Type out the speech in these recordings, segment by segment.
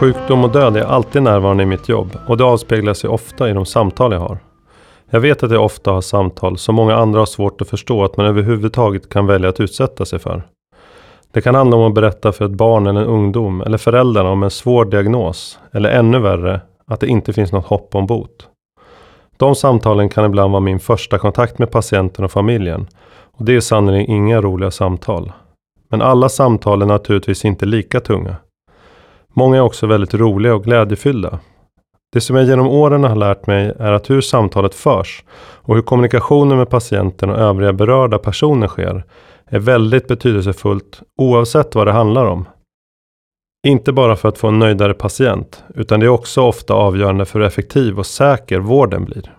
Sjukdom och död är alltid närvarande i mitt jobb och det avspeglar sig ofta i de samtal jag har. Jag vet att jag ofta har samtal som många andra har svårt att förstå att man överhuvudtaget kan välja att utsätta sig för. Det kan handla om att berätta för ett barn eller en ungdom eller föräldrarna om en svår diagnos eller ännu värre att det inte finns något hopp om bot. De samtalen kan ibland vara min första kontakt med patienten och familjen och det är sannerligen inga roliga samtal. Men alla samtal är naturligtvis inte lika tunga. Många är också väldigt roliga och glädjefyllda. Det som jag genom åren har lärt mig är att hur samtalet förs och hur kommunikationen med patienten och övriga berörda personer sker är väldigt betydelsefullt oavsett vad det handlar om. Inte bara för att få en nöjdare patient, utan det är också ofta avgörande för hur effektiv och säker vården blir.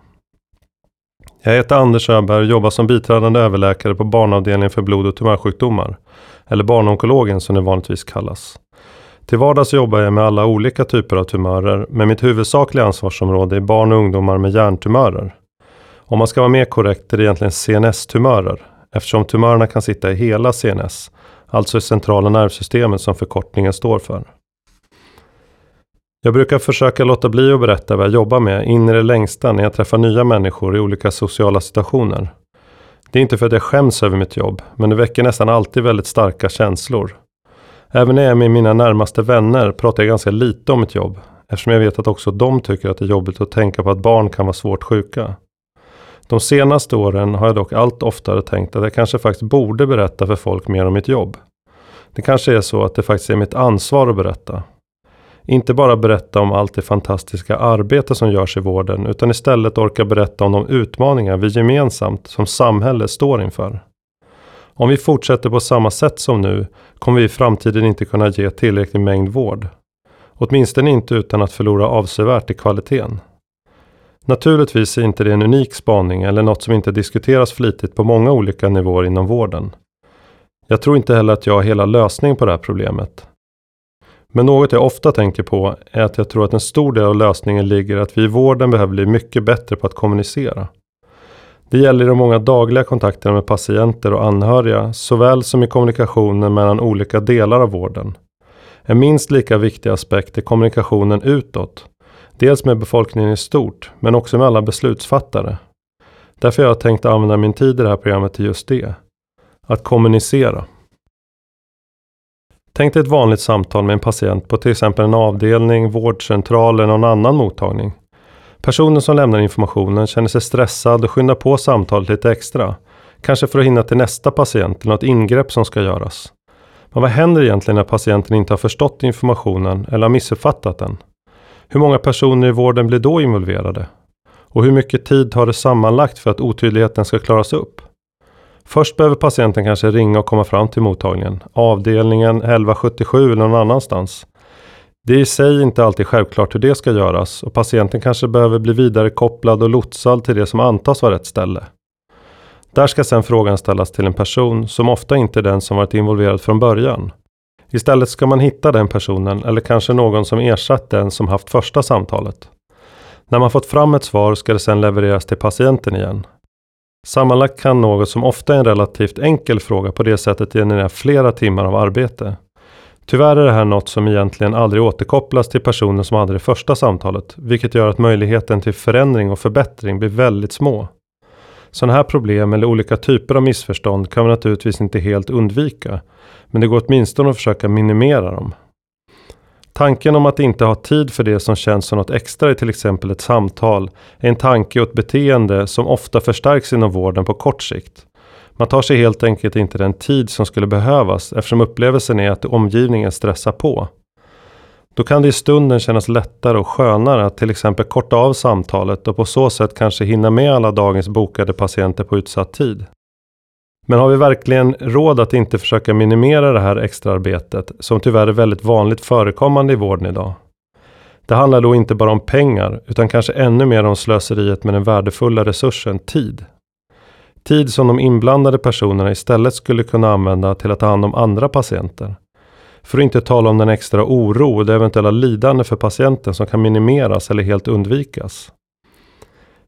Jag heter Anders Öberg och jobbar som biträdande överläkare på barnavdelningen för blod och tumörsjukdomar, eller barnonkologen som det vanligtvis kallas. Till vardags jobbar jag med alla olika typer av tumörer, men mitt huvudsakliga ansvarsområde är barn och ungdomar med hjärntumörer. Om man ska vara mer korrekt är det egentligen CNS-tumörer, eftersom tumörerna kan sitta i hela CNS, alltså i centrala nervsystemet som förkortningen står för. Jag brukar försöka låta bli att berätta vad jag jobbar med in i det längsta när jag träffar nya människor i olika sociala situationer. Det är inte för att jag skäms över mitt jobb, men det väcker nästan alltid väldigt starka känslor. Även när jag är med mina närmaste vänner pratar jag ganska lite om mitt jobb, eftersom jag vet att också de tycker att det är jobbigt att tänka på att barn kan vara svårt sjuka. De senaste åren har jag dock allt oftare tänkt att jag kanske faktiskt borde berätta för folk mer om mitt jobb. Det kanske är så att det faktiskt är mitt ansvar att berätta. Inte bara berätta om allt det fantastiska arbete som görs i vården, utan istället orka berätta om de utmaningar vi gemensamt som samhälle står inför. Om vi fortsätter på samma sätt som nu kommer vi i framtiden inte kunna ge tillräcklig mängd vård. Åtminstone inte utan att förlora avsevärt i kvaliteten. Naturligtvis är inte det en unik spaning eller något som inte diskuteras flitigt på många olika nivåer inom vården. Jag tror inte heller att jag har hela lösningen på det här problemet. Men något jag ofta tänker på är att jag tror att en stor del av lösningen ligger att vi i vården behöver bli mycket bättre på att kommunicera. Det gäller i de många dagliga kontakterna med patienter och anhöriga, såväl som i kommunikationen mellan olika delar av vården. En minst lika viktig aspekt är kommunikationen utåt. Dels med befolkningen i stort, men också med alla beslutsfattare. Därför har jag tänkt använda min tid i det här programmet till just det. Att kommunicera. Tänk dig ett vanligt samtal med en patient på till exempel en avdelning, vårdcentral eller någon annan mottagning. Personen som lämnar informationen känner sig stressad och skyndar på samtalet lite extra. Kanske för att hinna till nästa patient eller något ingrepp som ska göras. Men vad händer egentligen när patienten inte har förstått informationen eller har missuppfattat den? Hur många personer i vården blir då involverade? Och hur mycket tid tar det sammanlagt för att otydligheten ska klaras upp? Först behöver patienten kanske ringa och komma fram till mottagningen, avdelningen 1177 eller någon annanstans. Det är i sig inte alltid självklart hur det ska göras och patienten kanske behöver bli vidare kopplad och lotsad till det som antas vara rätt ställe. Där ska sedan frågan ställas till en person som ofta inte är den som varit involverad från början. Istället ska man hitta den personen eller kanske någon som ersatt den som haft första samtalet. När man fått fram ett svar ska det sedan levereras till patienten igen. Sammanlagt kan något som ofta är en relativt enkel fråga på det sättet generera flera timmar av arbete. Tyvärr är det här något som egentligen aldrig återkopplas till personen som hade det första samtalet, vilket gör att möjligheten till förändring och förbättring blir väldigt små. Sådana här problem eller olika typer av missförstånd kan man naturligtvis inte helt undvika, men det går åtminstone att försöka minimera dem. Tanken om att inte ha tid för det som känns som något extra i till exempel ett samtal är en tanke och ett beteende som ofta förstärks inom vården på kort sikt. Man tar sig helt enkelt inte den tid som skulle behövas eftersom upplevelsen är att omgivningen stressar på. Då kan det i stunden kännas lättare och skönare att till exempel korta av samtalet och på så sätt kanske hinna med alla dagens bokade patienter på utsatt tid. Men har vi verkligen råd att inte försöka minimera det här extraarbetet som tyvärr är väldigt vanligt förekommande i vården idag? Det handlar då inte bara om pengar utan kanske ännu mer om slöseriet med den värdefulla resursen tid. Tid som de inblandade personerna istället skulle kunna använda till att ta hand om andra patienter. För att inte tala om den extra oro och det eventuella lidande för patienten som kan minimeras eller helt undvikas.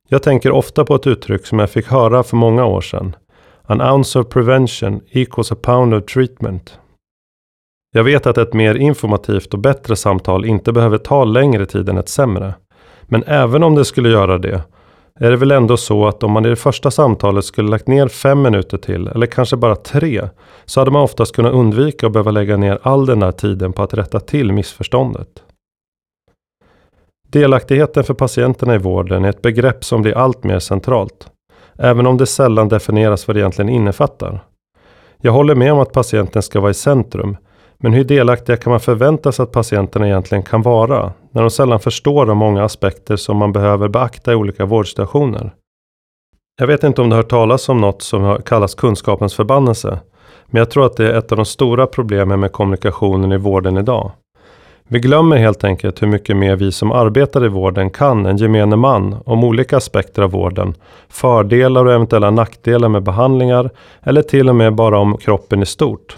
Jag tänker ofta på ett uttryck som jag fick höra för många år sedan. An ounce of prevention equals a pound of treatment. Jag vet att ett mer informativt och bättre samtal inte behöver ta längre tid än ett sämre. Men även om det skulle göra det, är det väl ändå så att om man i det första samtalet skulle lagt ner fem minuter till, eller kanske bara tre, så hade man oftast kunnat undvika att behöva lägga ner all den där tiden på att rätta till missförståndet. Delaktigheten för patienterna i vården är ett begrepp som blir allt mer centralt, även om det sällan definieras vad det egentligen innefattar. Jag håller med om att patienten ska vara i centrum, men hur delaktiga kan man förvänta sig att patienterna egentligen kan vara, när de sällan förstår de många aspekter som man behöver beakta i olika vårdsituationer? Jag vet inte om du har hört talas om något som kallas kunskapens förbannelse, men jag tror att det är ett av de stora problemen med kommunikationen i vården idag. Vi glömmer helt enkelt hur mycket mer vi som arbetar i vården kan än gemene man om olika aspekter av vården, fördelar och eventuella nackdelar med behandlingar eller till och med bara om kroppen i stort.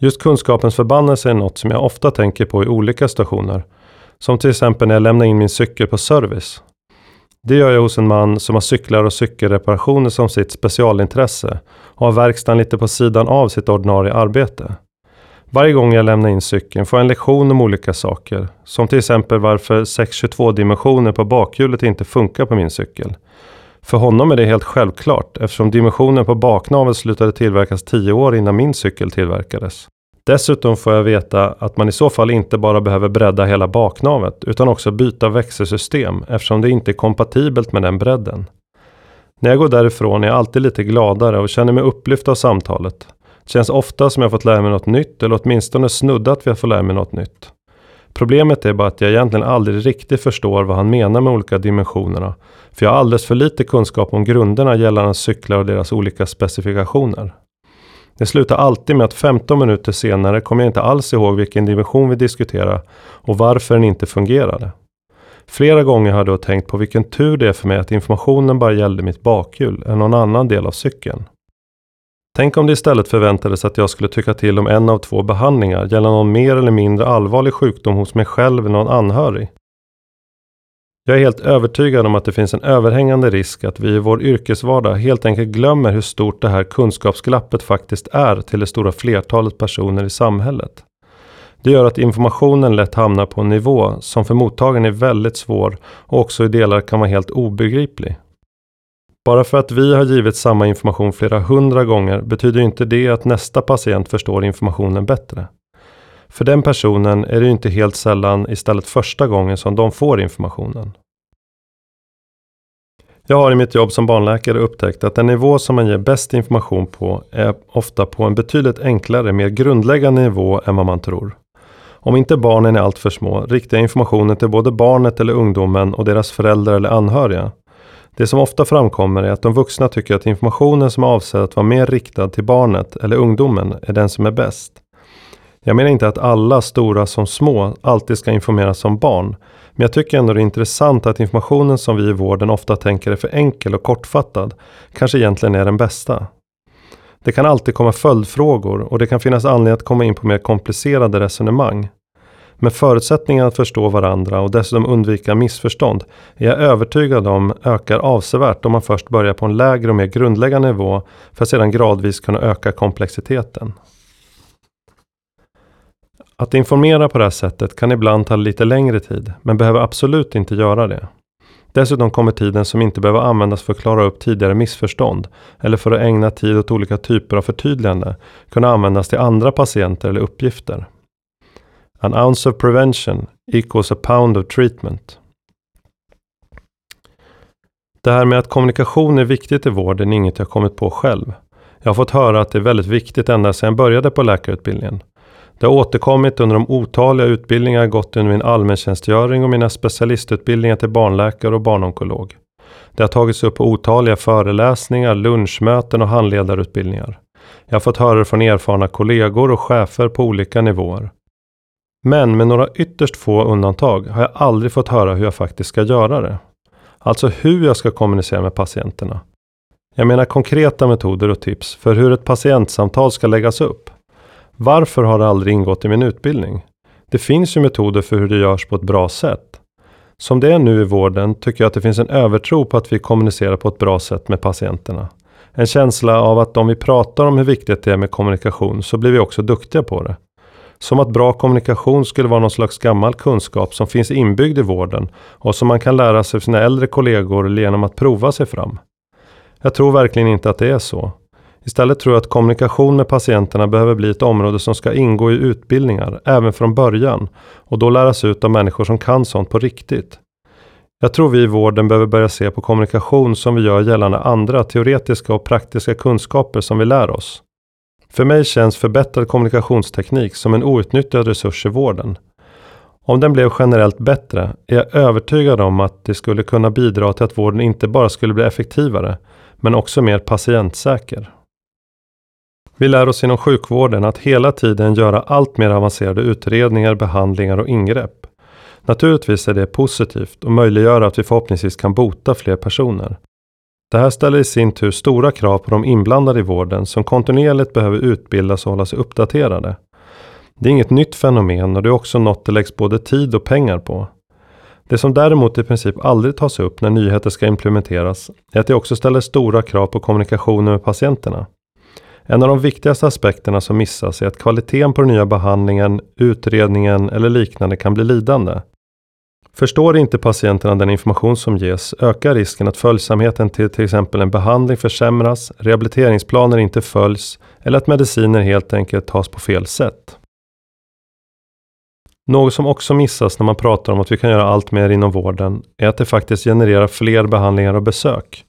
Just kunskapens förbannelse är något som jag ofta tänker på i olika situationer. Som till exempel när jag lämnar in min cykel på service. Det gör jag hos en man som har cyklar och cykelreparationer som sitt specialintresse och har verkstaden lite på sidan av sitt ordinarie arbete. Varje gång jag lämnar in cykeln får jag en lektion om olika saker. Som till exempel varför 622 dimensioner på bakhjulet inte funkar på min cykel. För honom är det helt självklart eftersom dimensionen på baknaveln slutade tillverkas 10 år innan min cykel tillverkades. Dessutom får jag veta att man i så fall inte bara behöver bredda hela baknavet utan också byta växelsystem eftersom det inte är kompatibelt med den bredden. När jag går därifrån är jag alltid lite gladare och känner mig upplyft av samtalet. Det känns ofta som jag fått lära mig något nytt eller åtminstone snuddat vid att få lära mig något nytt. Problemet är bara att jag egentligen aldrig riktigt förstår vad han menar med olika dimensionerna. För jag har alldeles för lite kunskap om grunderna gällande cyklar och deras olika specifikationer. Det slutar alltid med att 15 minuter senare kommer jag inte alls ihåg vilken dimension vi diskuterar och varför den inte fungerade. Flera gånger har jag då tänkt på vilken tur det är för mig att informationen bara gällde mitt bakhjul än någon annan del av cykeln. Tänk om det istället förväntades att jag skulle tycka till om en av två behandlingar gällande någon mer eller mindre allvarlig sjukdom hos mig själv eller någon anhörig. Jag är helt övertygad om att det finns en överhängande risk att vi i vår yrkesvardag helt enkelt glömmer hur stort det här kunskapsglappet faktiskt är till det stora flertalet personer i samhället. Det gör att informationen lätt hamnar på en nivå som för mottagaren är väldigt svår och också i delar kan vara helt obegriplig. Bara för att vi har givit samma information flera hundra gånger betyder inte det att nästa patient förstår informationen bättre. För den personen är det ju inte helt sällan istället första gången som de får informationen. Jag har i mitt jobb som barnläkare upptäckt att den nivå som man ger bäst information på är ofta på en betydligt enklare, mer grundläggande nivå än vad man tror. Om inte barnen är alltför små riktar jag informationen till både barnet eller ungdomen och deras föräldrar eller anhöriga. Det som ofta framkommer är att de vuxna tycker att informationen som är avsedd att vara mer riktad till barnet eller ungdomen är den som är bäst. Jag menar inte att alla, stora som små, alltid ska informeras som barn. Men jag tycker ändå det är intressant att informationen som vi i vården ofta tänker är för enkel och kortfattad, kanske egentligen är den bästa. Det kan alltid komma följdfrågor och det kan finnas anledning att komma in på mer komplicerade resonemang. Med förutsättningen att förstå varandra och dessutom undvika missförstånd är jag övertygad om ökar avsevärt om man först börjar på en lägre och mer grundläggande nivå för att sedan gradvis kunna öka komplexiteten. Att informera på det här sättet kan ibland ta lite längre tid, men behöver absolut inte göra det. Dessutom kommer tiden som inte behöver användas för att klara upp tidigare missförstånd eller för att ägna tid åt olika typer av förtydligande kunna användas till andra patienter eller uppgifter. An ounce of prevention equals a pound of treatment. Det här med att kommunikation är viktigt i vården är inget jag kommit på själv. Jag har fått höra att det är väldigt viktigt ända sedan jag började på läkarutbildningen. Det har återkommit under de otaliga utbildningar jag gått under min allmäntjänstgöring och mina specialistutbildningar till barnläkare och barnonkolog. Det har tagits upp på otaliga föreläsningar, lunchmöten och handledarutbildningar. Jag har fått höra det från erfarna kollegor och chefer på olika nivåer. Men med några ytterst få undantag har jag aldrig fått höra hur jag faktiskt ska göra det. Alltså hur jag ska kommunicera med patienterna. Jag menar konkreta metoder och tips för hur ett patientsamtal ska läggas upp. Varför har det aldrig ingått i min utbildning? Det finns ju metoder för hur det görs på ett bra sätt. Som det är nu i vården tycker jag att det finns en övertro på att vi kommunicerar på ett bra sätt med patienterna. En känsla av att om vi pratar om hur viktigt det är med kommunikation så blir vi också duktiga på det. Som att bra kommunikation skulle vara någon slags gammal kunskap som finns inbyggd i vården och som man kan lära sig av sina äldre kollegor genom att prova sig fram. Jag tror verkligen inte att det är så. Istället tror jag att kommunikation med patienterna behöver bli ett område som ska ingå i utbildningar, även från början, och då läras ut av människor som kan sånt på riktigt. Jag tror vi i vården behöver börja se på kommunikation som vi gör gällande andra teoretiska och praktiska kunskaper som vi lär oss. För mig känns förbättrad kommunikationsteknik som en outnyttjad resurs i vården. Om den blev generellt bättre är jag övertygad om att det skulle kunna bidra till att vården inte bara skulle bli effektivare, men också mer patientsäker. Vi lär oss inom sjukvården att hela tiden göra allt mer avancerade utredningar, behandlingar och ingrepp. Naturligtvis är det positivt och möjliggör att vi förhoppningsvis kan bota fler personer. Det här ställer i sin tur stora krav på de inblandade i vården som kontinuerligt behöver utbildas och hålla sig uppdaterade. Det är inget nytt fenomen och det är också något det läggs både tid och pengar på. Det som däremot i princip aldrig tas upp när nyheter ska implementeras är att det också ställer stora krav på kommunikationen med patienterna. En av de viktigaste aspekterna som missas är att kvaliteten på den nya behandlingen, utredningen eller liknande kan bli lidande. Förstår inte patienterna den information som ges ökar risken att följsamheten till till exempel en behandling försämras, rehabiliteringsplaner inte följs eller att mediciner helt enkelt tas på fel sätt. Något som också missas när man pratar om att vi kan göra allt mer inom vården är att det faktiskt genererar fler behandlingar och besök.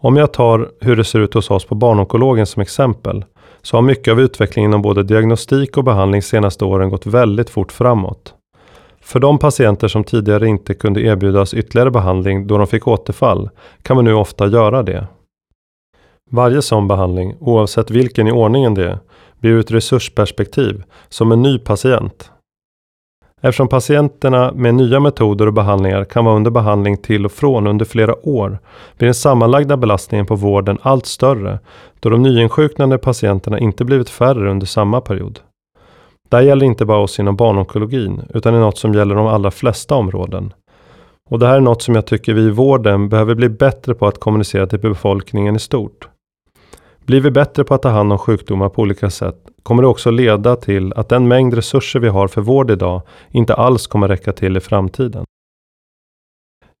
Om jag tar hur det ser ut hos oss på barnonkologen som exempel så har mycket av utvecklingen inom både diagnostik och behandling senaste åren gått väldigt fort framåt. För de patienter som tidigare inte kunde erbjudas ytterligare behandling då de fick återfall kan man nu ofta göra det. Varje sån behandling, oavsett vilken i ordningen det är, blir ur ett resursperspektiv som en ny patient. Eftersom patienterna med nya metoder och behandlingar kan vara under behandling till och från under flera år blir den sammanlagda belastningen på vården allt större då de nyinsjuknande patienterna inte blivit färre under samma period. Det här gäller inte bara oss inom barnonkologin utan är något som gäller de allra flesta områden. Och det här är något som jag tycker vi i vården behöver bli bättre på att kommunicera till befolkningen i stort. Blir vi bättre på att ta hand om sjukdomar på olika sätt kommer det också leda till att den mängd resurser vi har för vård idag inte alls kommer räcka till i framtiden.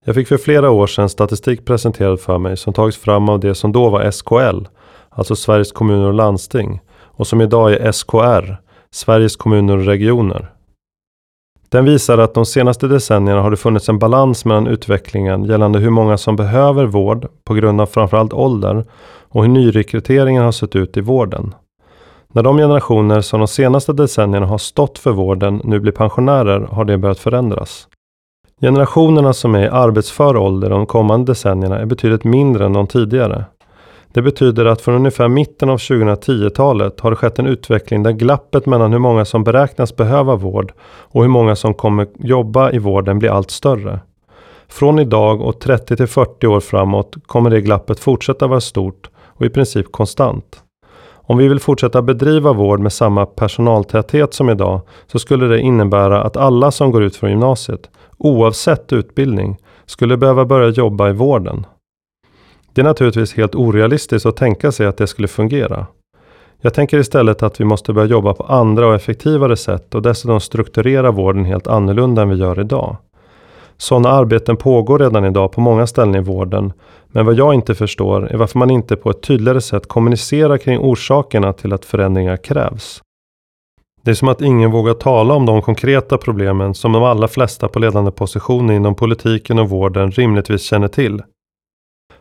Jag fick för flera år sedan statistik presenterad för mig som tagits fram av det som då var SKL, alltså Sveriges kommuner och landsting, och som idag är SKR, Sveriges kommuner och regioner. Den visar att de senaste decennierna har det funnits en balans mellan utvecklingen gällande hur många som behöver vård på grund av framförallt ålder och hur nyrekryteringen har sett ut i vården. När de generationer som de senaste decennierna har stått för vården nu blir pensionärer har det börjat förändras. Generationerna som är i arbetsför ålder de kommande decennierna är betydligt mindre än de tidigare. Det betyder att från ungefär mitten av 2010-talet har det skett en utveckling där glappet mellan hur många som beräknas behöva vård och hur många som kommer jobba i vården blir allt större. Från idag och 30 till 40 år framåt kommer det glappet fortsätta vara stort och i princip konstant. Om vi vill fortsätta bedriva vård med samma personaltäthet som idag så skulle det innebära att alla som går ut från gymnasiet, oavsett utbildning, skulle behöva börja jobba i vården. Det är naturligtvis helt orealistiskt att tänka sig att det skulle fungera. Jag tänker istället att vi måste börja jobba på andra och effektivare sätt och dessutom strukturera vården helt annorlunda än vi gör idag. Sådana arbeten pågår redan idag på många ställen i vården. Men vad jag inte förstår är varför man inte på ett tydligare sätt kommunicerar kring orsakerna till att förändringar krävs. Det är som att ingen vågar tala om de konkreta problemen som de allra flesta på ledande positioner inom politiken och vården rimligtvis känner till.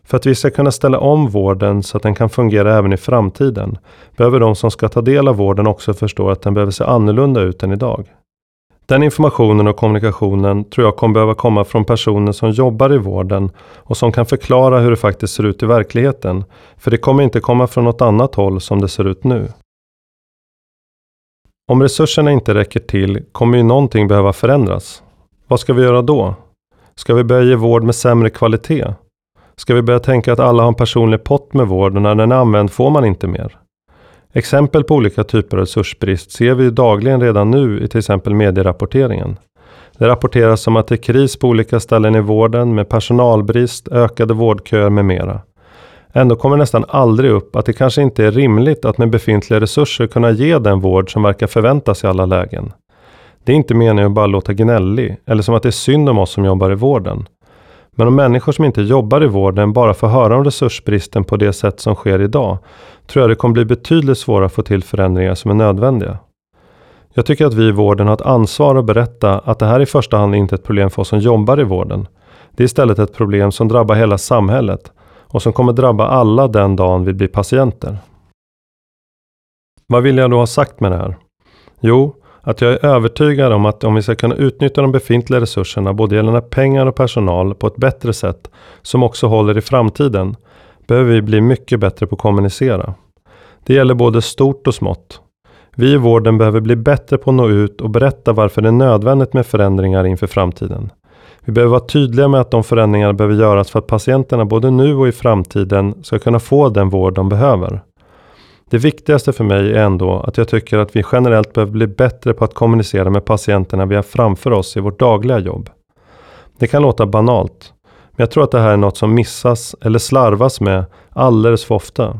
För att vi ska kunna ställa om vården så att den kan fungera även i framtiden behöver de som ska ta del av vården också förstå att den behöver se annorlunda ut än idag. Den informationen och kommunikationen tror jag kommer behöva komma från personer som jobbar i vården och som kan förklara hur det faktiskt ser ut i verkligheten. För det kommer inte komma från något annat håll som det ser ut nu. Om resurserna inte räcker till kommer ju någonting behöva förändras. Vad ska vi göra då? Ska vi börja ge vård med sämre kvalitet? Ska vi börja tänka att alla har en personlig pott med vård och när den är använd får man inte mer? Exempel på olika typer av resursbrist ser vi dagligen redan nu i till exempel medierapporteringen. Det rapporteras om att det är kris på olika ställen i vården med personalbrist, ökade vårdköer med mera. Ändå kommer det nästan aldrig upp att det kanske inte är rimligt att med befintliga resurser kunna ge den vård som verkar förväntas i alla lägen. Det är inte meningen att bara låta gnällig eller som att det är synd om oss som jobbar i vården. Men om människor som inte jobbar i vården bara får höra om resursbristen på det sätt som sker idag, tror jag det kommer bli betydligt svårare att få till förändringar som är nödvändiga. Jag tycker att vi i vården har ett ansvar att berätta att det här i första hand inte är ett problem för oss som jobbar i vården. Det är istället ett problem som drabbar hela samhället och som kommer drabba alla den dagen vi blir patienter. Vad vill jag då ha sagt med det här? Jo, att jag är övertygad om att om vi ska kunna utnyttja de befintliga resurserna, både gällande pengar och personal, på ett bättre sätt, som också håller i framtiden, behöver vi bli mycket bättre på att kommunicera. Det gäller både stort och smått. Vi i vården behöver bli bättre på att nå ut och berätta varför det är nödvändigt med förändringar inför framtiden. Vi behöver vara tydliga med att de förändringarna behöver göras för att patienterna både nu och i framtiden ska kunna få den vård de behöver. Det viktigaste för mig är ändå att jag tycker att vi generellt behöver bli bättre på att kommunicera med patienterna vi har framför oss i vårt dagliga jobb. Det kan låta banalt, men jag tror att det här är något som missas eller slarvas med alldeles för ofta.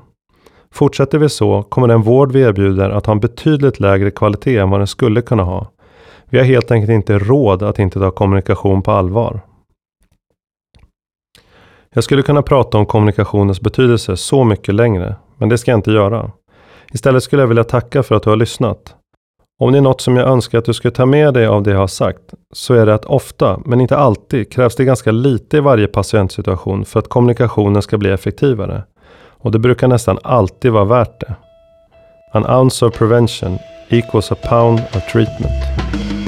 Fortsätter vi så kommer den vård vi erbjuder att ha en betydligt lägre kvalitet än vad den skulle kunna ha. Vi har helt enkelt inte råd att inte ta kommunikation på allvar. Jag skulle kunna prata om kommunikationens betydelse så mycket längre, men det ska jag inte göra. Istället skulle jag vilja tacka för att du har lyssnat. Om det är något som jag önskar att du skulle ta med dig av det jag har sagt, så är det att ofta, men inte alltid, krävs det ganska lite i varje patientsituation för att kommunikationen ska bli effektivare. Och det brukar nästan alltid vara värt det. An ounce of prevention equals a pound of treatment.